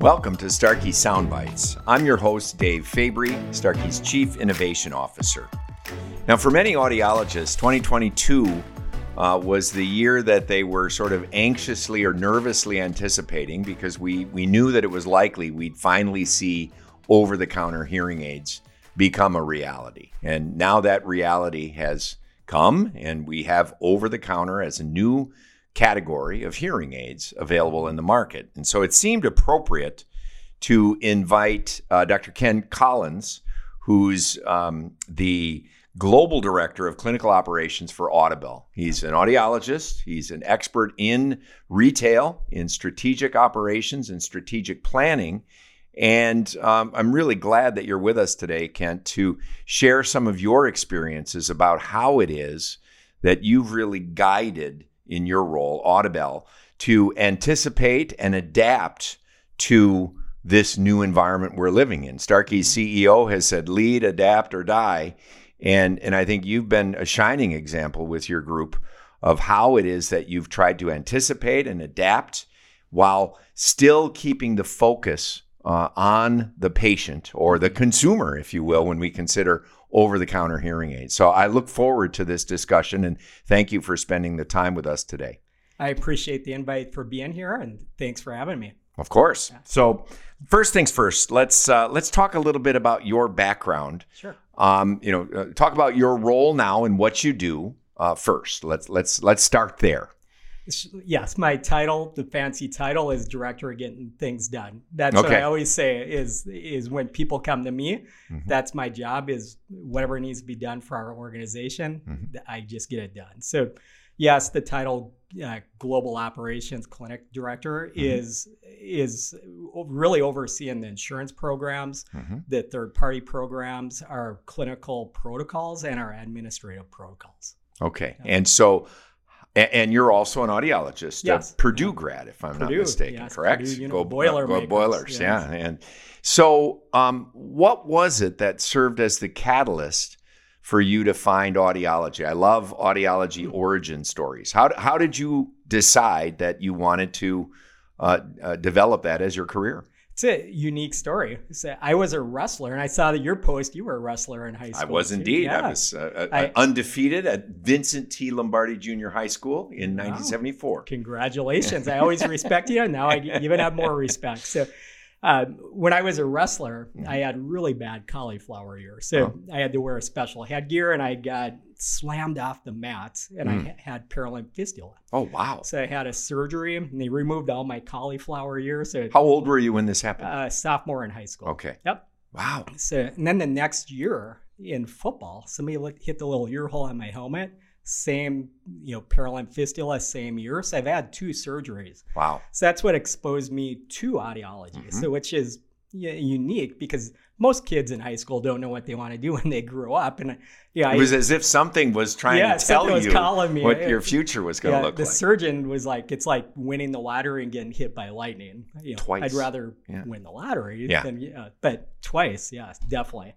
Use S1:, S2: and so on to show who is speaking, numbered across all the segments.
S1: Welcome to Starkey Soundbites. I'm your host, Dave Fabry, Starkey's Chief Innovation Officer. Now, for many audiologists, 2022 uh, was the year that they were sort of anxiously or nervously anticipating because we, we knew that it was likely we'd finally see over the counter hearing aids become a reality. And now that reality has come, and we have over the counter as a new category of hearing aids available in the market. And so it seemed appropriate to invite uh, Dr. Kent Collins, who's um, the global director of clinical operations for Audibel. He's an audiologist, he's an expert in retail, in strategic operations, and strategic planning. And um, I'm really glad that you're with us today, Kent, to share some of your experiences about how it is that you've really guided in your role, Audibel, to anticipate and adapt to this new environment we're living in. Starkey's CEO has said lead, adapt, or die. And, and I think you've been a shining example with your group of how it is that you've tried to anticipate and adapt while still keeping the focus uh, on the patient or the consumer, if you will, when we consider over the counter hearing aids. So I look forward to this discussion and thank you for spending the time with us today.
S2: I appreciate the invite for being here and thanks for having me.
S1: Of course. Yeah. So first things first, let's uh, let's talk a little bit about your background.
S2: Sure.
S1: Um, you know, uh, talk about your role now and what you do uh, first. Let's let's let's start there
S2: yes, my title, the fancy title, is director of getting things done. That's okay. what I always say is is when people come to me, mm-hmm. that's my job is whatever needs to be done for our organization, mm-hmm. I just get it done. So, yes, the title uh, global operations clinic director mm-hmm. is is really overseeing the insurance programs, mm-hmm. the third party programs, our clinical protocols, and our administrative protocols.
S1: Okay, and so and, you're also an audiologist, yes. a Purdue grad, if I'm Purdue, not mistaken, yes, correct?
S2: Purdue, you know, go boiler,
S1: go boilers, yes. yeah. And so, um, what was it that served as the catalyst for you to find audiology? I love audiology hmm. origin stories. How how did you decide that you wanted to uh, uh, develop that as your career?
S2: It's a unique story. I was a wrestler, and I saw that your post. You were a wrestler in high school.
S1: I was
S2: too.
S1: indeed. Yeah. I was uh, uh I, undefeated at Vincent T. Lombardi Junior High School in wow. 1974.
S2: Congratulations! I always respect you. Now I even have more respect. So uh, when I was a wrestler. I had really bad cauliflower ear. So oh. I had to wear a special headgear and I got slammed off the mat and mm. I had perilymph fistula.
S1: Oh, wow.
S2: So I had a surgery and they removed all my cauliflower ear. So
S1: How old were you when this happened?
S2: Uh, sophomore in high school.
S1: Okay.
S2: Yep.
S1: Wow.
S2: So, and then the next year in football, somebody hit the little ear hole on my helmet same, you know, perilymph fistula, same year. So I've had two surgeries.
S1: Wow.
S2: So that's what exposed me to audiology. Mm-hmm. So which is unique because most kids in high school don't know what they want to do when they grow up. And
S1: yeah, it was as if something was trying yeah, to tell you me, what your future was going to
S2: yeah,
S1: look
S2: the
S1: like.
S2: The surgeon was like, it's like winning the lottery and getting hit by lightning. You know,
S1: twice.
S2: I'd rather
S1: yeah.
S2: win the lottery yeah. than, yeah, but twice, yes, definitely.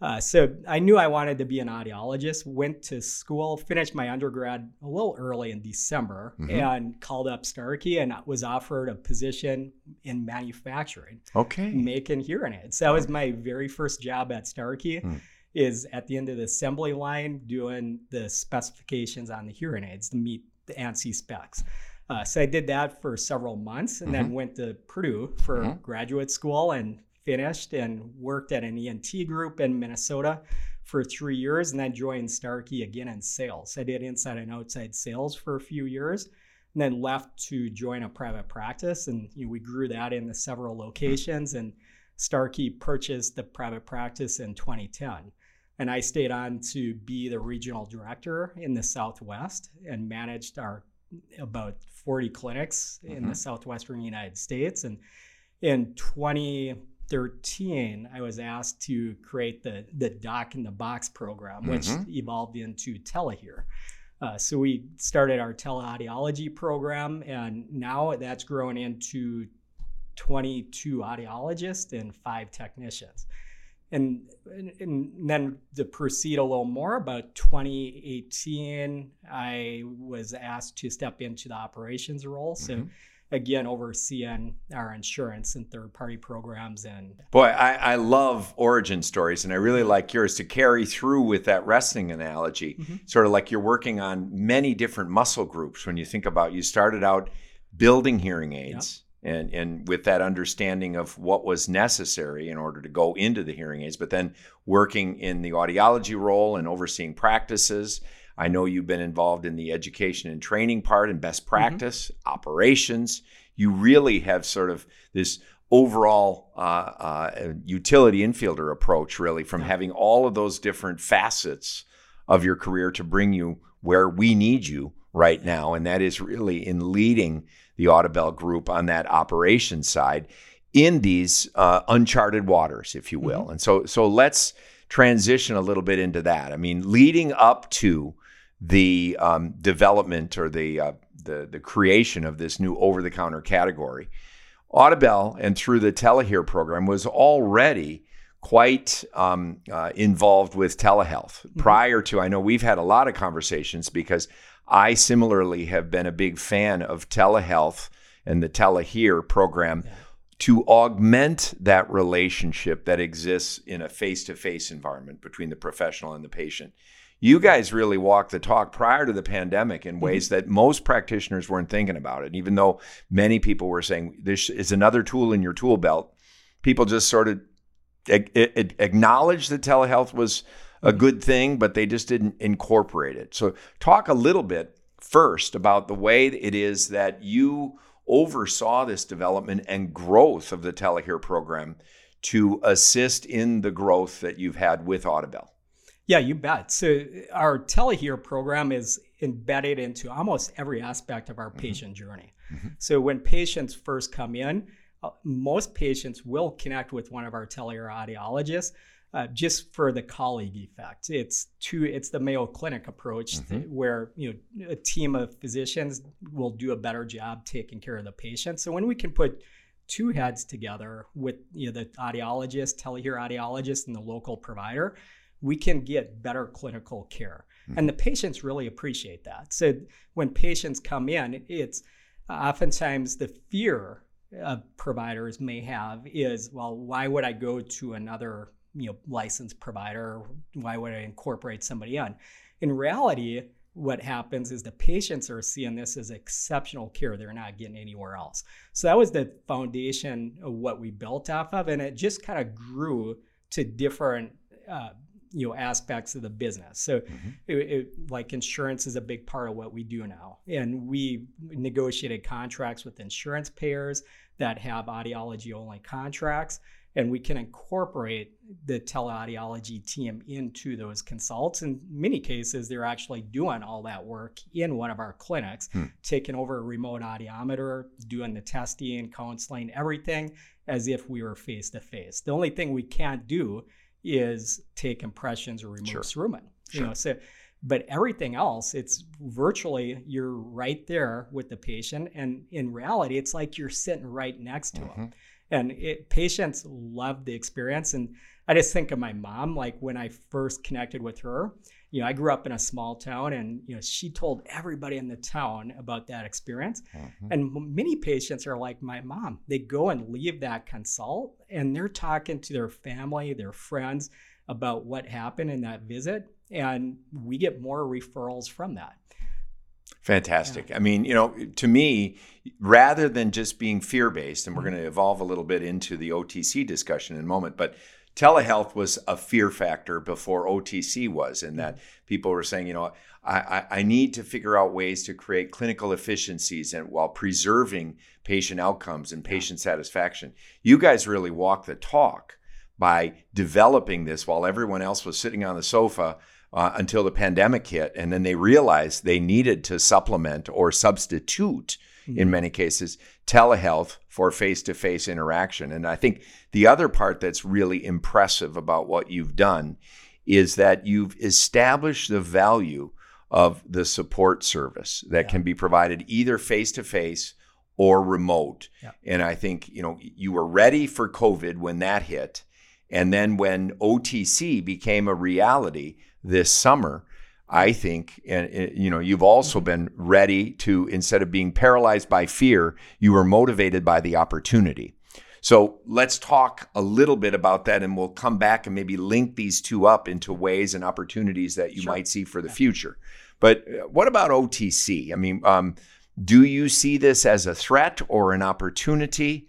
S2: Uh, so I knew I wanted to be an audiologist. Went to school, finished my undergrad a little early in December, mm-hmm. and called up Starkey and was offered a position in manufacturing.
S1: Okay,
S2: making hearing aids. So That was my very first job at Starkey. Mm. Is at the end of the assembly line doing the specifications on the hearing aids to meet the ANSI specs. Uh, so I did that for several months, and mm-hmm. then went to Purdue for mm-hmm. graduate school and finished and worked at an ENT group in Minnesota for three years and then joined Starkey again in sales. I did inside and outside sales for a few years and then left to join a private practice. And you know, we grew that into several locations and Starkey purchased the private practice in 2010. And I stayed on to be the regional director in the Southwest and managed our about 40 clinics mm-hmm. in the Southwestern United States. And in 20, 13, I was asked to create the the Doc in the Box program, which mm-hmm. evolved into Telehear. Uh, so we started our teleaudiology program, and now that's grown into 22 audiologists and five technicians. And, and then to proceed a little more, about 2018, I was asked to step into the operations role. So mm-hmm again overseeing our insurance and third party programs and
S1: boy I, I love origin stories and i really like yours to carry through with that wrestling analogy mm-hmm. sort of like you're working on many different muscle groups when you think about you started out building hearing aids yep. and, and with that understanding of what was necessary in order to go into the hearing aids but then working in the audiology role and overseeing practices I know you've been involved in the education and training part and best mm-hmm. practice, mm-hmm. operations. You really have sort of this overall uh, uh, utility infielder approach, really, from having all of those different facets of your career to bring you where we need you right now. And that is really in leading the Audibel group on that operation side in these uh, uncharted waters, if you will. Mm-hmm. And so, so let's transition a little bit into that. I mean, leading up to the um, development or the, uh, the the creation of this new over-the-counter category. Audibel and through the TeleHear program was already quite um, uh, involved with telehealth mm-hmm. prior to. I know we've had a lot of conversations because I similarly have been a big fan of telehealth and the TeleHear program. Yeah. To augment that relationship that exists in a face to face environment between the professional and the patient you guys really walked the talk prior to the pandemic in ways mm-hmm. that most practitioners weren't thinking about it. Even though many people were saying this is another tool in your tool belt, people just sort of acknowledged that telehealth was a mm-hmm. good thing, but they just didn't incorporate it. So, talk a little bit first about the way it is that you oversaw this development and growth of the Telehear program to assist in the growth that you've had with Audibel.
S2: Yeah, you bet. So our telehear program is embedded into almost every aspect of our mm-hmm. patient journey. Mm-hmm. So when patients first come in, uh, most patients will connect with one of our telehear audiologists. Uh, just for the colleague effect, it's two. It's the Mayo Clinic approach mm-hmm. where you know a team of physicians will do a better job taking care of the patient. So when we can put two heads together with you know the audiologist, telehear audiologist, and the local provider, we can get better clinical care. Mm-hmm. And the patients really appreciate that. So when patients come in, it's oftentimes the fear of providers may have is, well, why would I go to another you know licensed provider? Why would I incorporate somebody in? In reality, what happens is the patients are seeing this as exceptional care they're not getting anywhere else. So that was the foundation of what we built off of, and it just kind of grew to different uh, you know aspects of the business so mm-hmm. it, it, like insurance is a big part of what we do now and we negotiated contracts with insurance payers that have audiology only contracts and we can incorporate the teleaudiology team into those consults. In many cases, they're actually doing all that work in one of our clinics, hmm. taking over a remote audiometer, doing the testing, counseling, everything as if we were face to face. The only thing we can't do is take impressions or remove sure. cerumen. Sure. You know, so but everything else, it's virtually you're right there with the patient, and in reality, it's like you're sitting right next to mm-hmm. them. And it, patients love the experience. And I just think of my mom, like when I first connected with her, you know, I grew up in a small town and, you know, she told everybody in the town about that experience. Mm-hmm. And many patients are like my mom. They go and leave that consult and they're talking to their family, their friends about what happened in that visit. And we get more referrals from that.
S1: Fantastic. Yeah. I mean, you know, to me, rather than just being fear based, and we're mm-hmm. going to evolve a little bit into the OTC discussion in a moment, but telehealth was a fear factor before OTC was, in that people were saying, you know, I, I, need to figure out ways to create clinical efficiencies and while preserving patient outcomes and patient satisfaction. You guys really walk the talk by developing this while everyone else was sitting on the sofa uh, until the pandemic hit, and then they realized they needed to supplement or substitute mm-hmm. in many cases, telehealth for face to face interaction. And I think the other part that's really impressive about what you've done is that you've established the value of the support service that yeah. can be provided either face to face or remote. Yeah. And I think, you know, you were ready for COVID when that hit. And then when OTC became a reality this summer, I think, and uh, you know, you've also been ready to instead of being paralyzed by fear, you were motivated by the opportunity. So let's talk a little bit about that, and we'll come back and maybe link these two up into ways and opportunities that you
S2: Sure.
S1: might see for the future. But uh, what about OTC? I mean, um, do you see this as a threat or an opportunity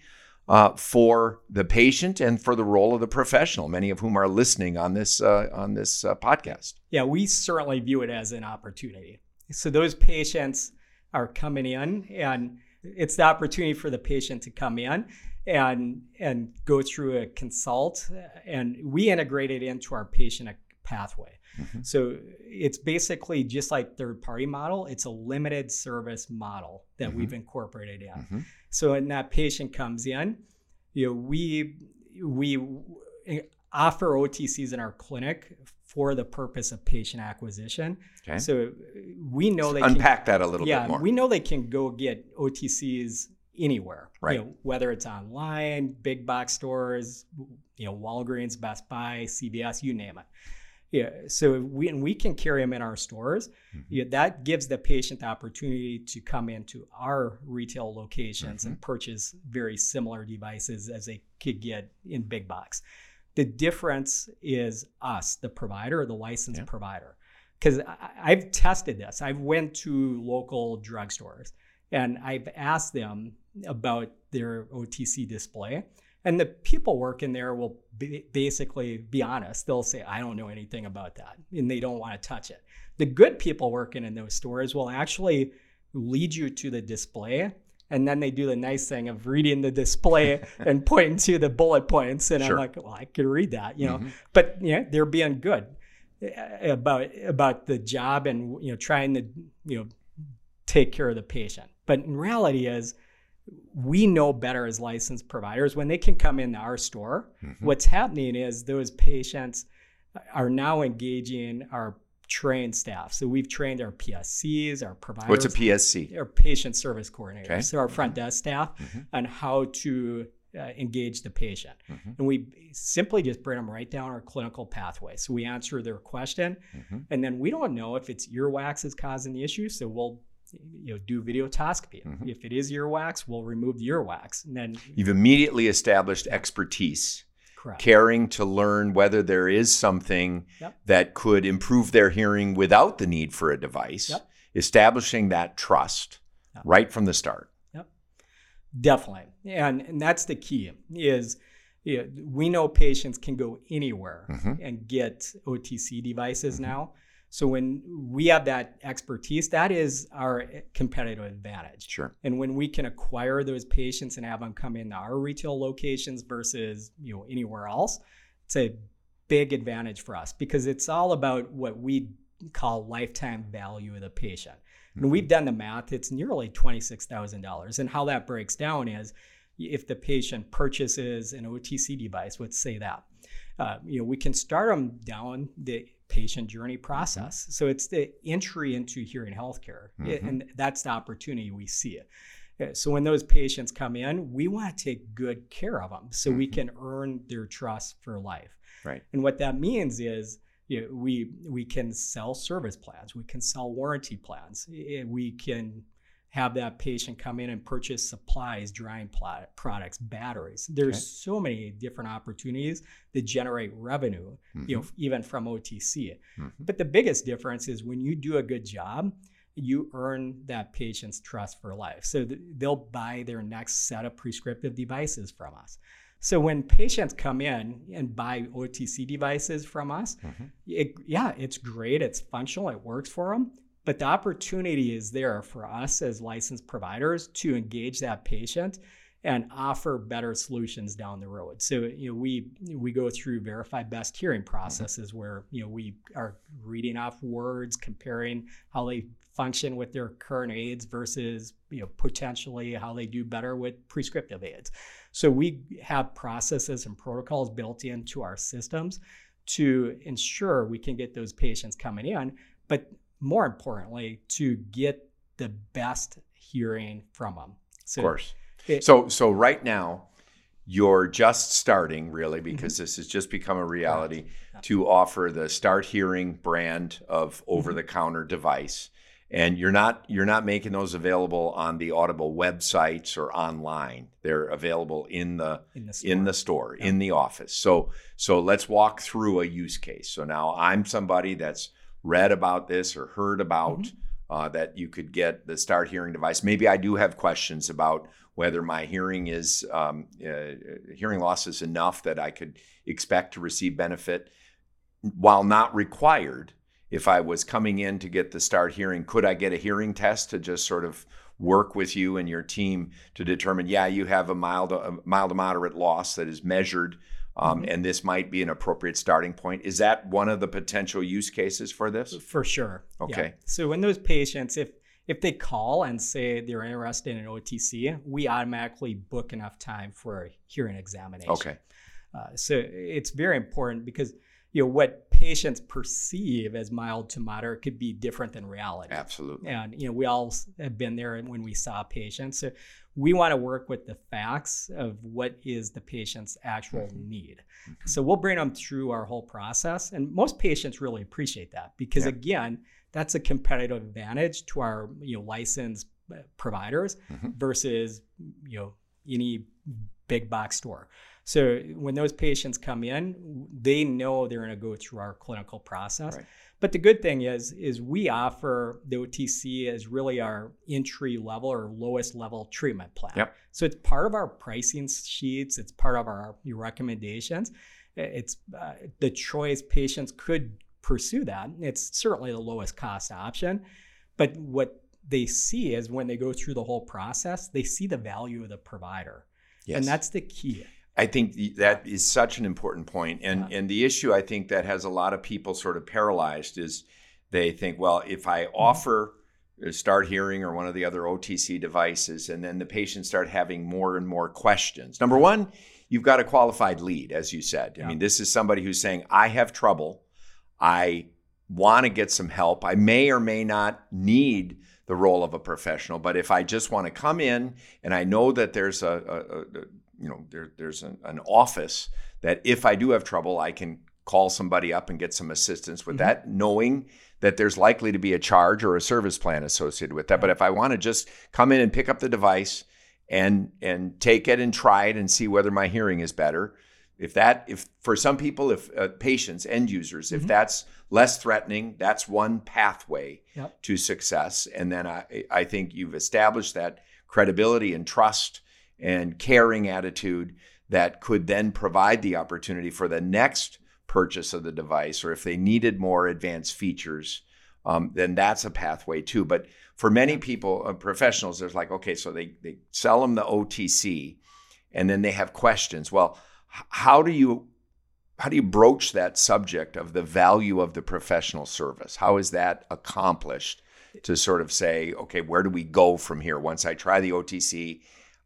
S1: uh, for the patient and for the role of the professional? Many of whom are listening on this uh, on this uh, podcast.
S2: Yeah, we certainly view it as an opportunity. So those patients are coming in, and it's the opportunity for the patient to come in and and go through a consult, and we integrate it into our patient pathway.
S1: Mhm.
S2: So it's basically just like third party model. It's a limited service model that
S1: Mhm.
S2: we've incorporated in.
S1: Mhm.
S2: So when that patient comes in, you know, we we offer OTCs in our clinic for the purpose of patient acquisition.
S1: Okay.
S2: So we know they can,
S1: Unpack that a little
S2: yeah,
S1: bit more.
S2: we know they can go get OTCs anywhere,
S1: Right.
S2: You know, whether it's online, big box stores, you know, Walgreens, Best Buy, CVS, you name it. Yeah, so we and we can carry them in our stores.
S1: Mhm.
S2: Yeah, that gives the patient the opportunity to come into our retail locations
S1: Mm-hmm.
S2: and purchase very similar devices as they could get in big box. The difference is us, the provider, the licensed
S1: Yeah.
S2: provider. Because I've tested this. I've went to local drugstores and I've asked them about their OTC display. And the people working there will ba- basically be honest. They'll say, I don't know anything about that. And they don't want to touch it. The good people working in those stores will actually lead you to the display. And then they do the nice thing of reading the display and pointing to the bullet points. And
S1: Sure.
S2: I'm like, well, I could read that, you know.
S1: Mhm.
S2: But yeah, they're being good uh, about about the job and you know trying to you know take care of the patient. But in reality is we know better as licensed providers when they can come into our store.
S1: Mhm.
S2: What's happening is those patients are now engaging our trained staff. So we've trained our PSCs, our providers,
S1: What's a PSC?
S2: our patient service coordinators,
S1: Okay.
S2: so our front desk staff,
S1: Mhm.
S2: on how to uh, engage the patient.
S1: Mhm.
S2: And we simply just bring them right down our clinical pathway. So we answer their question,
S1: Mhm.
S2: and then we don't know if it's earwax is causing the issue. So we'll you know do videotoscopy.
S1: Mhm.
S2: If it is earwax, we'll remove the earwax, and then
S1: You've immediately established expertise,
S2: correct.
S1: caring to learn whether there is something
S2: Yep.
S1: that could improve their hearing without the need for a device,
S2: Yep.
S1: establishing that trust
S2: Yep.
S1: right from the start.
S2: Yep definitely, and and that's the key. Is you know, we know patients can go anywhere
S1: Mhm.
S2: and get OTC devices
S1: Mhm.
S2: now. So when we have that expertise, that is our competitive advantage.
S1: Sure.
S2: And when we can acquire those patients and have them come into our retail locations versus you know anywhere else, it's a big advantage for us because it's all about what we call lifetime value of the patient. And we've done the math, it's nearly $26,000. And how that breaks down is if the patient purchases an OTC device, let's say that, uh, you know, we can start them down the patient journey process. So it's the entry into hearing healthcare,
S1: Mhm.
S2: and that's the opportunity we see. Uh, So when those patients come in, we want to take good care of them so we
S1: Mhm.
S2: can earn their trust for life.
S1: Right.
S2: And what that means is you know, we we can sell service plans, we can sell warranty plans, we can have that patient come in and purchase supplies, drying pla- products, batteries. There's
S1: Okay.
S2: so many different opportunities that generate revenue, you know, even from OTC.
S1: Mhm.
S2: But the biggest difference is when you do a good job, you earn that patient's trust for life. So th- they'll buy their next set of prescriptive devices from us. So when patients come in and buy OTC devices from us,
S1: Mhm.
S2: it, yeah, it's great, it's functional, it works for them. But the opportunity is there for us as licensed providers to engage that patient and offer better solutions down the road. So you know we we go through verified best hearing processes where you know we are reading off words, comparing how they function with their current aids versus you know potentially how they do better with prescriptive aids. So we have processes and protocols built into our systems to ensure we can get those patients coming in, but more importantly, to get the best hearing from them. So
S1: Of course.
S2: it-
S1: So so right now, you're just starting really because mm-hmm. this has just become a reality to offer the Start Hearing brand of mm-hmm. over-the-counter device. And you're not you're not making those available on the Audibel websites or online. They're available in the
S2: in the store.
S1: in the store, in the office. So so let's walk through a use case. So now I'm somebody that's read about this or heard about uh, that you could get the Start Hearing device. Maybe I do have questions about whether my hearing is um, uh, hearing loss is enough that I could expect to receive benefit while not required. If I was coming in to get the Start Hearing, could I get a hearing test to just sort of work with you and your team to determine, yeah, you have a mild, a mild to moderate loss that is measured, um, and this might be an appropriate starting point. Is that one of the potential use cases for this?
S2: For sure. Yeah.
S1: Okay.
S2: So when those patients, if if they call and say they're interested in OTC, we automatically book enough time for a hearing examination.
S1: Okay.
S2: Uh, so it's very important because you know what patients perceive as mild to moderate could be different than reality.
S1: Absolutely.
S2: And you know we all have been there when we saw patients. So we want to work with the facts of what is the patient's actual
S1: Mm-hmm.
S2: need. So we'll bring them through our whole process, and most patients really appreciate that because
S1: Yeah.
S2: again, that's a competitive advantage to our you know licensed uh, providers
S1: Mhm.
S2: versus you know any big box store. So when those patients come in, they know they're going to go through our clinical process.
S1: Right.
S2: But the good thing is, is we offer the OTC as really our entry level or lowest level treatment plan.
S1: Yep.
S2: So it's part of our pricing sheets. It's part of our recommendations. It's uh, the choice patients could pursue that. It's certainly the lowest cost option. But what they see is when they go through the whole process, they see the value of the provider.
S1: Yes.
S2: And that's the key.
S1: I think that is such an important point. And
S2: Yeah.
S1: and the issue I think that has a lot of people sort of paralyzed is they think, well, if I offer uh, start hearing or one of the other OTC devices, and then the patients start having more and more questions. Number one, you've got a qualified lead, as you said. I mean, this is somebody who's saying, I have trouble. I want to get some help. I may or may not need the role of a professional, but if I just want to come in and I know that there's a you know, there, there's an, an office that if I do have trouble, I can call somebody up and get some assistance with
S2: Mhm.
S1: that, knowing that there's likely to be a charge or a service plan associated with that. But if I want to just come in and pick up the device and and take it and try it and see whether my hearing is better, if that if for some people, if uh, patients, end users, if
S2: Mhm.
S1: that's less threatening, that's one pathway
S2: Yep.
S1: to success. And then I I think you've established that credibility and trust and caring attitude that could then provide the opportunity for the next purchase of the device, or if they needed more advanced features, um, then that's a pathway too. But for many people, uh, professionals, there's like, okay, so they, they sell them the OTC and then they have questions. Well, how do you how do you broach that subject of the value of the professional service? How is that accomplished to sort of say, okay, where do we go from here? Once I try the OTC,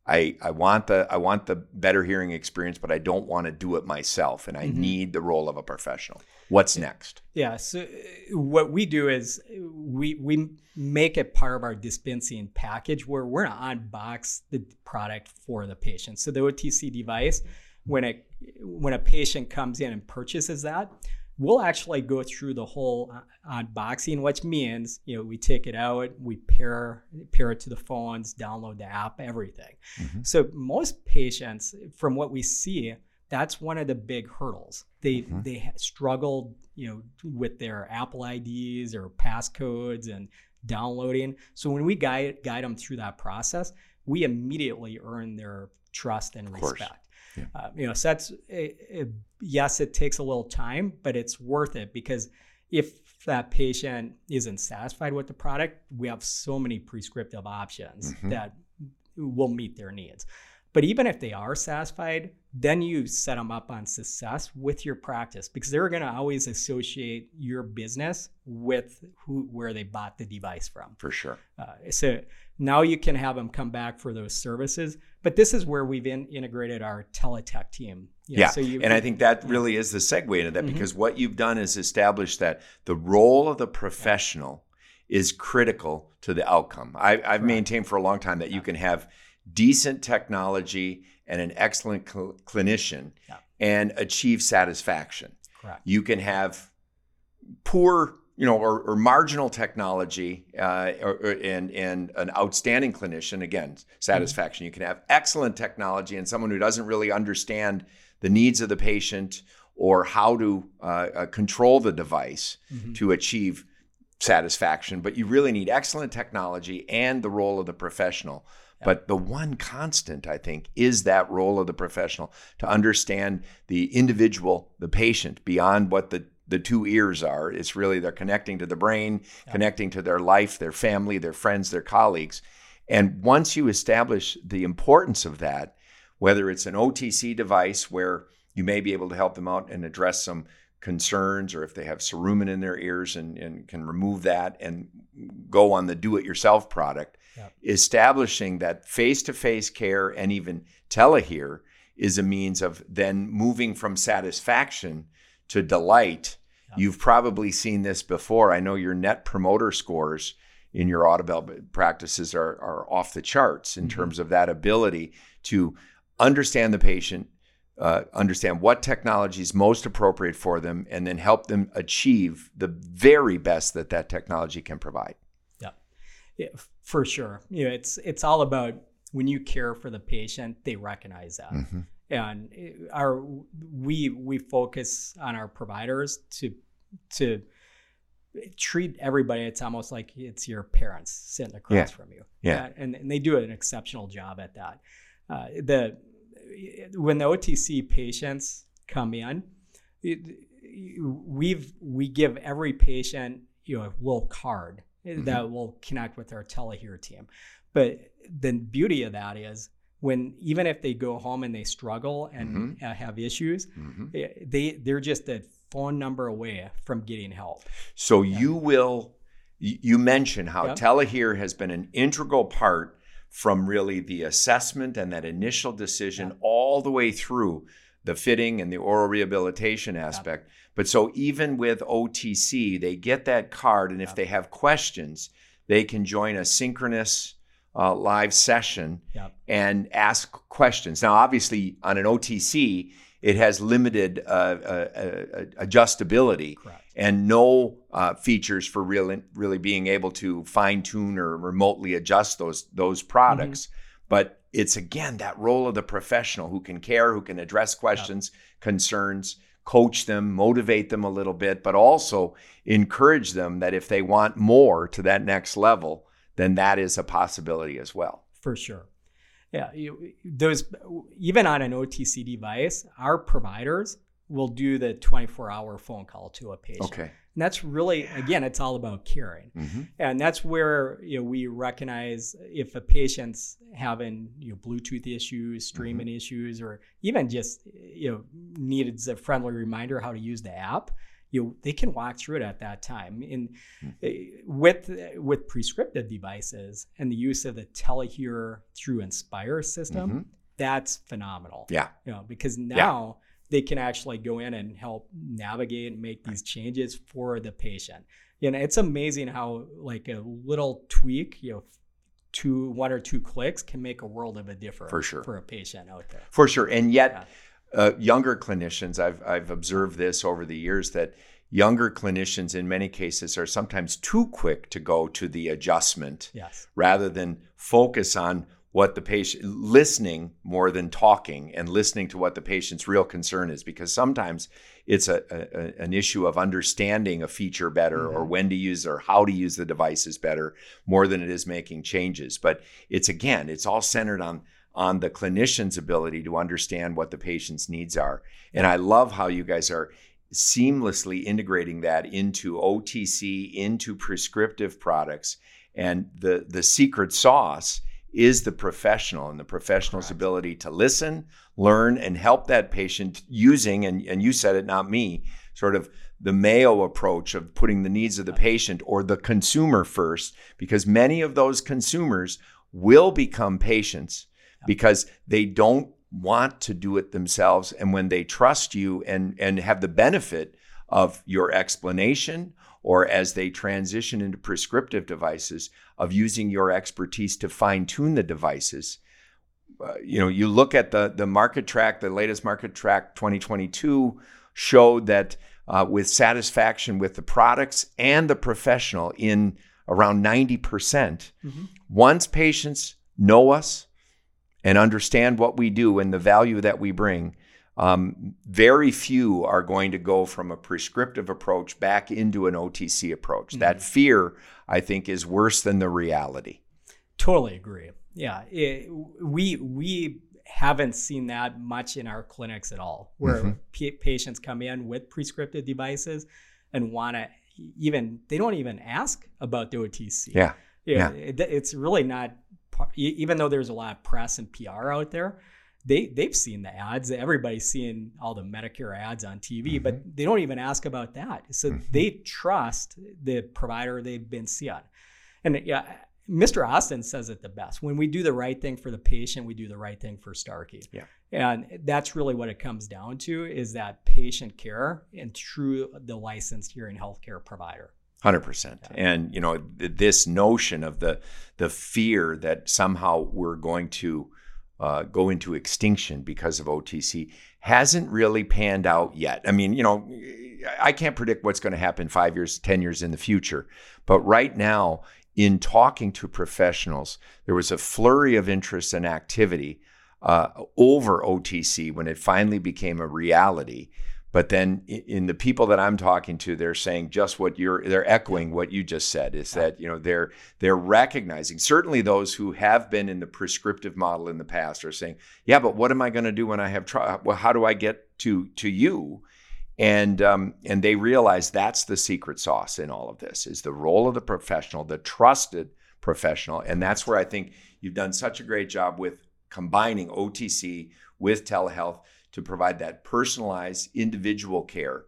S1: I, I want the I want the better hearing experience, but I don't want to do it myself, and I
S2: Mhm.
S1: need the role of a professional. What's next?
S2: Yeah. So what we do is we we make it part of our dispensing package where we're gonna unbox the product for the patient. So the OTC device, when it when a patient comes in and purchases that, we'll actually go through the whole uh, unboxing, which means you know we take it out, we pair pair it to the phones, download the app, everything.
S1: Mhm.
S2: So most patients, from what we see, that's one of the big hurdles. They
S1: Mhm.
S2: they struggled, you know, with their Apple IDs or passcodes and downloading. So when we guide guide them through that process, we immediately earn their trust and respect.
S1: Yeah.
S2: Uh, you know, so that's it, it- yes, it takes a little time, but it's worth it because if that patient isn't satisfied with the product, we have so many prescriptive options
S1: Mhm.
S2: that will meet their needs. But even if they are satisfied, then you set them up on success with your practice because they're going to always associate your business with who where they bought the device from.
S1: For sure.
S2: Uh, so now you can have them come back for those services. But this is where we've in, integrated our teletech team. You know,
S1: Yeah,
S2: So you,
S1: and I think that really is the segue into that
S2: Mhm.
S1: because what you've done is establish that the role of the professional is critical to the outcome. I, I've
S2: Correct.
S1: maintained for a long time that you can have decent technology and an excellent cl- clinician
S2: Yeah.
S1: and achieve satisfaction.
S2: Correct.
S1: You can have poor, you know, or, or marginal technology uh, or, or- and and an outstanding clinician. Again, satisfaction. You can have excellent technology and someone who doesn't really understand the needs of the patient or how to uh, uh, control the device
S2: Mhm.
S1: to achieve satisfaction. But you really need excellent technology and the role of the professional. But the one constant, I think, is that role of the professional to understand the individual, the patient, beyond what the, the two ears are. It's really they're connecting to the brain, connecting to their life, their family, their friends, their colleagues. And once you establish the importance of that, whether it's an OTC device where you may be able to help them out and address some concerns, or if they have cerumen in their ears and, and can remove that and go on the do it yourself product,
S2: Yep.
S1: establishing that face to face care and even telehear is a means of then moving from satisfaction to delight.
S2: Yep.
S1: You've probably seen this before. I know your net promoter scores in your Audibel practices are, are off the charts in
S2: Mhm.
S1: terms of that ability to understand the patient, uh, understand what technology is most appropriate for them, and then help them achieve the very best that that technology can provide.
S2: Yeah, f- for sure. You know, it's it's all about when you care for the patient, they recognize that.
S1: Mhm.
S2: and uh, our we we focus on our providers to to treat everybody it's almost like it's your parents sitting across
S1: Yeah.
S2: from you
S1: Yeah.
S2: and, and they do an exceptional job at that uh, the when the otc patients come in it, we've we give every patient you know a little card that will connect with our telehear team but the beauty of that is when even if they go home and they struggle and uh, have issues,
S1: Mhm.
S2: eh, they they're just a phone number away from getting help.
S1: So you will. You mentioned how
S2: Yeah.
S1: telehear has been an integral part from really the assessment and that initial decision
S2: Yeah.
S1: all the way through the fitting and the aural rehabilitation aspect. But so even with OTC, they get that card, and if
S2: Yeah.
S1: they have questions, they can join a synchronous uh, live session
S2: Yeah.
S1: and ask questions. Now, obviously, on an OTC, it has limited uh, uh, uh, adjustability
S2: Correct.
S1: and no uh, features for really, really being able to fine tune or remotely adjust those those products. But it's again that role of the professional who can care, who can address questions, concerns, coach them, motivate them a little bit, but also encourage them that if they want more to that next level, then that is a possibility as well.
S2: For sure. Yeah. You, those even on an OTC device, our providers will do the 24 hour phone call to a patient.
S1: Okay.
S2: And that's really again, it's all about caring.
S1: hmm
S2: and that's where you know we recognize if a patient's having you know Bluetooth issues, streaming issues, or even just you know needed a friendly reminder how to use the app. You know, they can walk through it at that time. And uh, with with prescriptive devices and the use of the telehear through Inspire system,
S1: Mhm.
S2: that's phenomenal.
S1: Yeah.
S2: You know, because now they can actually go in and help navigate and make these changes for the patient. You know, it's amazing how like a little tweak, you know, two one or two clicks can make a world of a difference
S1: For sure.
S2: for a patient out there.
S1: For sure. And yet, uh, younger clinicians, I've, I've observed this over the years that younger clinicians, in many cases, are sometimes too quick to go to the adjustment
S2: Yes.
S1: rather than focus on what the patient, listening more than talking and listening to what the patient's real concern is. Because sometimes it's a, a an issue of understanding a feature better or mm-hmm. when to use or how to use the devices better more than it is making changes. But it's again, it's all centered on on the clinician's ability to understand what the patient's needs are. And I love how you guys are seamlessly integrating that into OTC, into prescriptive products. And the, the secret sauce is the professional and the professional's
S2: Correct.
S1: ability to listen, learn, and help that patient using, and, and you said it, not me, sort of the Mayo approach of putting the needs of the patient or the consumer first, because many of those consumers will become patients because they don't want to do it themselves. And when they trust you and, and have the benefit of your explanation, or as they transition into prescriptive devices, of using your expertise to fine tune the devices, uh, you know, you look at the the MarkeTrak, the latest MarkeTrak 2022 showed that uh, with satisfaction with the products and the professional in around 90%. percent mm-hmm. Once patients know us and understand what we do and the value that we bring, um, very few are going to go from a prescriptive approach back into an OTC approach. Mm-hmm. That fear, I think, is worse than the reality.
S2: Totally agree. Yeah, it, we we haven't seen that much in our clinics at all, where mm-hmm. p- patients come in with prescriptive devices and want to even they don't even ask about the OTC.
S1: Yeah,
S2: yeah, yeah. It, it's really not. Even though there's a lot of press and PR out there, they they've seen the ads. Everybody's seeing all the Medicare ads on TV, mm-hmm. but they don't even ask about that. So mm-hmm. they trust the provider they've been seeing. And yeah, Mr. Austin says it the best. When we do the right thing for the patient, we do the right thing for Starkey.
S1: Yeah.
S2: And that's really what it comes down to is that patient care and through the licensed hearing healthcare provider.
S1: Hundred percent, and you know this notion of the the fear that somehow we're going to uh, go into extinction because of OTC hasn't really panned out yet. I mean, you know, I can't predict what's going to happen five years, 10 years in the future. But right now, in talking to professionals, there was a flurry of interest and activity uh, over OTC when it finally became a reality. But then in the people that I'm talking to, they're saying just what you're they're echoing what you just said is that you know they're they're recognizing certainly those who have been in the prescriptive model in the past are saying, yeah, but what am I going to do when I have trial? Well, how do I get to to you? And um, and they realize that's the secret sauce in all of this is the role of the professional, the trusted professional, and that's where I think you've done such a great job with combining OTC with telehealth to provide that personalized individual care.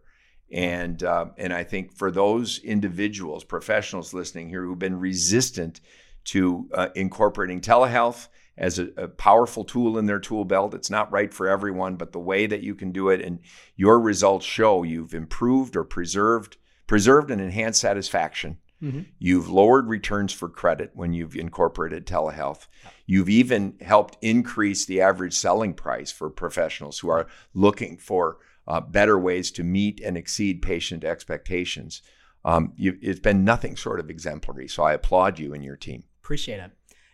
S1: And uh, and I think for those individuals, professionals listening here who've been resistant to uh, incorporating telehealth as a, a, powerful tool in their tool belt, it's not right for everyone, but the way that you can do it and your results show you've improved or preserved preserved and enhanced satisfaction. Mm-hmm. You've lowered returns for credit when you've incorporated telehealth. You've even helped increase the average selling price for professionals who are looking for uh, better ways to meet and exceed patient expectations. Um, you, it's been nothing short of exemplary. So I applaud you and your team.
S2: Appreciate it.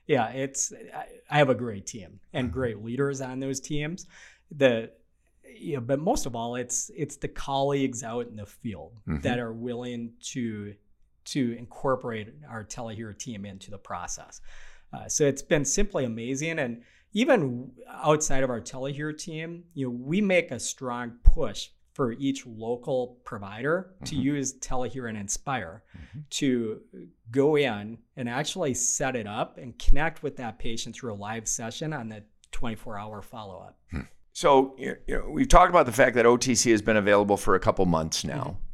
S2: Yeah, it's I have a great team and mm-hmm. great leaders on those teams. The you know, but most of all, it's it's the colleagues out in the field mm-hmm. that are willing to to incorporate our telehear team into the process. Uh, so it's been simply amazing. And even outside of our telehear team, you know, we make a strong push for each local provider mm-hmm. to use telehear and inspire mm-hmm. to go in and actually set it up and connect with that patient through a live session on the 24 hour follow up. Hmm.
S1: So, you know, we've talked about the fact that OTC has been available for a couple months now. Mm-hmm.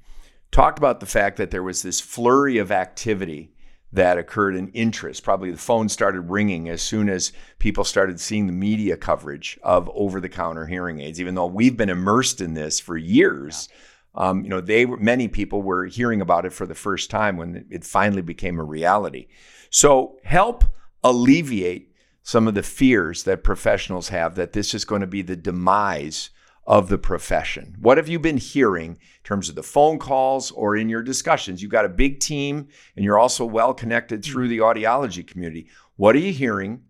S1: Talked about the fact that there was this flurry of activity that occurred in interest. Probably the phone started ringing as soon as people started seeing the media coverage of over-the-counter hearing aids. Even though we've been immersed in this for years, yeah. um, you know, they many people were hearing about it for the first time when it finally became a reality. So help alleviate some of the fears that professionals have that this is going to be the demise of the profession. What have you been hearing in terms of the phone calls or in your discussions? You've got a big team and you're also well connected through the audiology community. What are you hearing?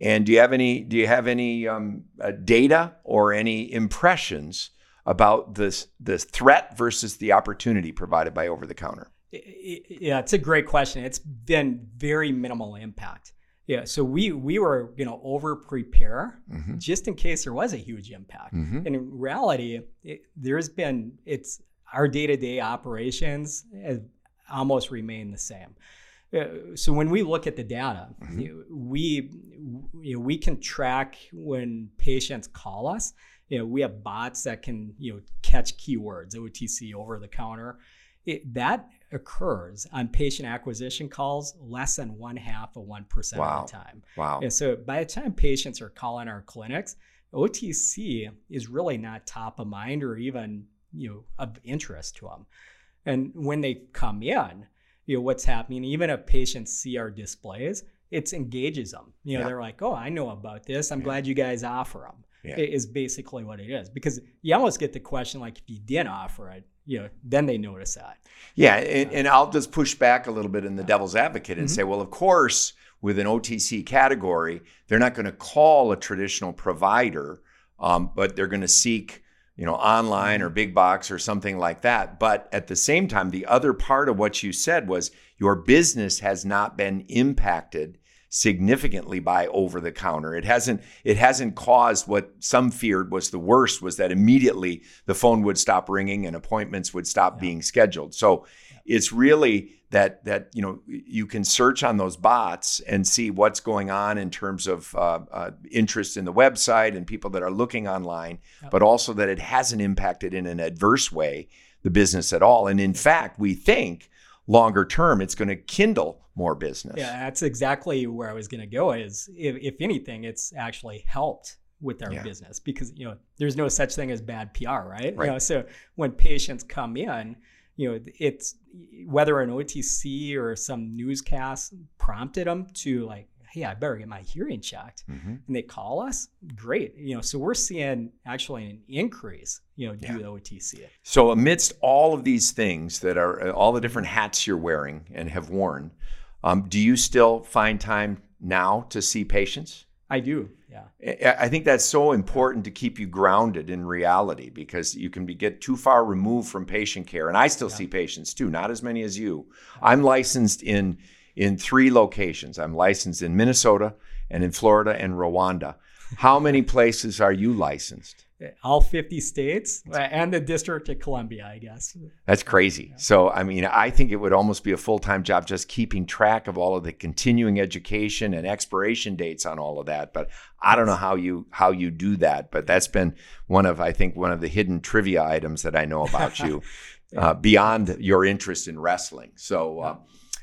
S1: And do you have any do you have any um, uh, data or any impressions about this this threat versus the opportunity provided by over the counter?
S2: Yeah, it's a great question. It's been very minimal impact. Yeah, so we we were you know over prepare mm-hmm. just in case there was a huge impact. Mm-hmm. And in reality, it, there's been it's our day to day operations almost remain the same. Uh, so when we look at the data, mm-hmm. you know, we you know, we can track when patients call us. You know, we have bots that can you know catch keywords, OTC, over the counter. It, that occurs on patient acquisition calls less than one half of 1% wow. of the time.
S1: Wow.
S2: And so by the time patients are calling our clinics, OTC is really not top of mind or even, you know, of interest to them. And when they come in, you know, what's happening, even if patients see our displays, it engages them. You know,
S1: Yeah.
S2: they're like, "Oh, I know about this. I'm
S1: Yeah.
S2: glad you guys offer them."
S1: Yeah.
S2: Is basically what it is because you almost get the question like, if you didn't offer it, you know, then they notice that.
S1: Yeah, and, and I'll just push back a little bit in the devil's advocate and
S2: Mhm.
S1: say, well, of course, with an OTC category, they're not going to call a traditional provider, um, but they're going to seek, you know, online or big box or something like that. But at the same time, the other part of what you said was your business has not been impacted significantly by over the counter. It hasn't it hasn't caused what some feared was the worst was that immediately the phone would stop ringing and appointments would stop
S2: Yeah.
S1: being scheduled. So it's really that that you know you can search on those bots and see what's going on in terms of uh, uh, interest in the website and people that are looking online,
S2: Yeah.
S1: but also that it hasn't impacted in an adverse way the business at all. And in fact, we think longer term it's going to kindle more business.
S2: Yeah, that's exactly where I was going to go. Is if, if anything, it's actually helped with our
S1: Yeah.
S2: business because you know there's no such thing as bad PR, right?
S1: Right.
S2: You know, so when patients come in, you know, it's whether an OTC or some newscast prompted them to like, hey, I better get my hearing checked,
S1: Mhm.
S2: and they call us. Great, you know, so we're seeing actually an increase, you know, due
S1: Yeah.
S2: to OTC.
S1: So, amidst all of these things that are all the different hats you're wearing and have worn, um, do you still find time now to see patients?
S2: I do, yeah.
S1: I think that's so important to keep you grounded in reality because you can be, get too far removed from patient care. And I still
S2: Yeah.
S1: see patients too, not as many as you. I'm licensed in in three locations. I'm licensed in Minnesota and in Florida and Rwanda. How many places are you licensed?
S2: All 50 states and the District of Columbia, I guess.
S1: That's crazy. So, I mean, I think it would almost be a full time job just keeping track of all of the continuing education and expiration dates on all of that. But I don't know how you how you do that. But that's been one of I think one of the hidden trivia items that I know about you, uh, beyond your interest in wrestling. So, uh,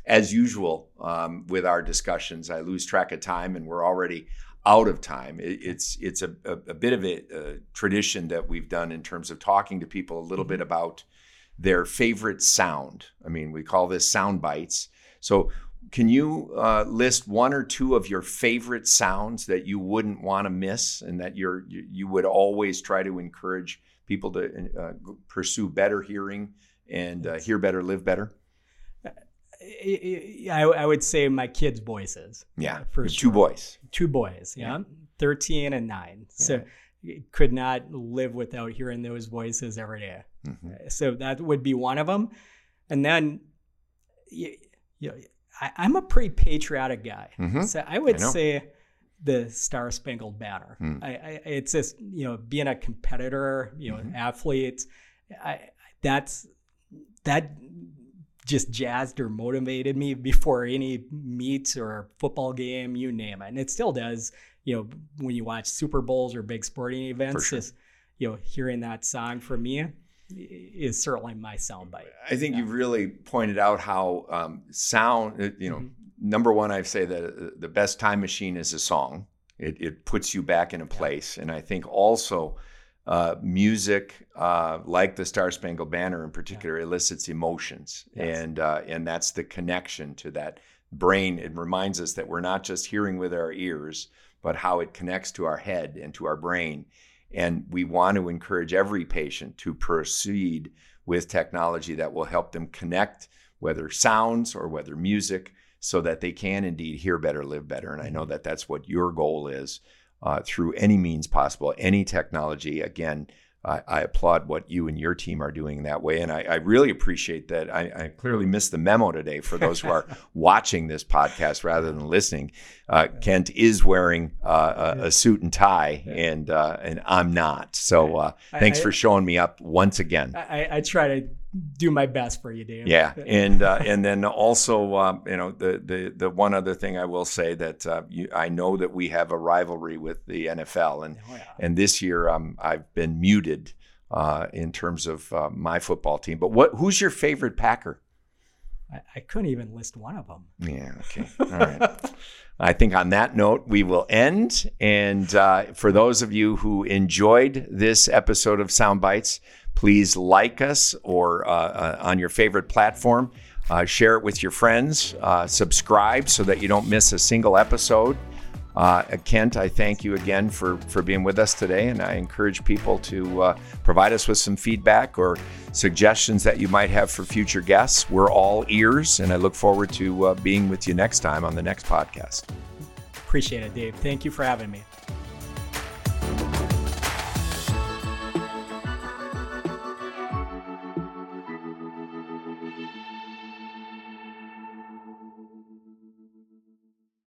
S1: as usual um, with our discussions, I lose track of time, and we're already out of time. It, it's it's a, a, a bit of a, a tradition that we've done in terms of talking to people a little bit about their favorite sound. I mean, we call this sound bites. So, can you uh, list one or two of your favorite sounds that you wouldn't want to miss, and that you're you, you would always try to encourage people to uh, pursue better hearing and uh, hear better, live better?
S2: I, I would say my kids' voices.
S1: Yeah,
S2: for sure.
S1: two boys.
S2: Two boys, yeah,
S1: Yeah.
S2: 13 and 9. So could not live without hearing those voices every day.
S1: Mhm.
S2: So that would be one of them. And then, you, you know, I, I'm a pretty patriotic guy.
S1: Mhm.
S2: So I would
S1: I
S2: say the Star Spangled Banner.
S1: Hmm.
S2: I, I, it's just, you know, being a competitor, you know,
S1: Mhm.
S2: athlete, I, that's, that just jazzed or motivated me before any meets or football game, you name it. And it still does, you know, when you watch Super Bowls or big sporting events,
S1: sure.
S2: just, you know, hearing that song for me is certainly my soundbite.
S1: I think
S2: Yeah.
S1: you've really pointed out how um, sound, uh, you know,
S2: Mhm.
S1: number one, I say that uh, the best time machine is a song. It, it puts you back in a place. And I think also uh, music, uh, like the Star Spangled Banner in particular, elicits emotions.
S2: Yes.
S1: And, uh, and that's the connection to that brain. It reminds us that we're not just hearing with our ears, but how it connects to our head and to our brain. And we want to encourage every patient to proceed with technology that will help them connect, whether sounds or whether music, so that they can indeed hear better, live better. And I know that that's what your goal is uh, through any means possible, any technology. Again, I, I applaud what you and your team are doing that way. And I, I really appreciate that. I, I clearly missed the memo today for those who are watching this podcast rather than listening. Uh, Kent is wearing uh, a, a suit and tie, and uh, and I'm not. So uh, thanks for showing me up once again.
S2: I, I try to do my best for you, Dave.
S1: Yeah, and uh, and then also, uh, you know, the the the one other thing I will say that uh, you, I know that we have a rivalry with the NFL, and
S2: Oh, yeah.
S1: and this year um, I've been muted uh, in terms of uh, my football team. But what who's your favorite Packer?
S2: I, I couldn't even list one of them.
S1: Yeah, okay, all right. I think on that note, we will end. And uh, for those of you who enjoyed this episode of Sound Bites, please like us or uh, uh, on your favorite platform. Uh, share it with your friends. Uh, subscribe so that you don't miss a single episode. Kent, I thank you again for, for being with us today, and I encourage people to provide us with some feedback or suggestions that you might have for future guests. We're all ears, and I look forward to being with you next time on the next podcast.
S2: Appreciate it, Dave. Thank you for having me.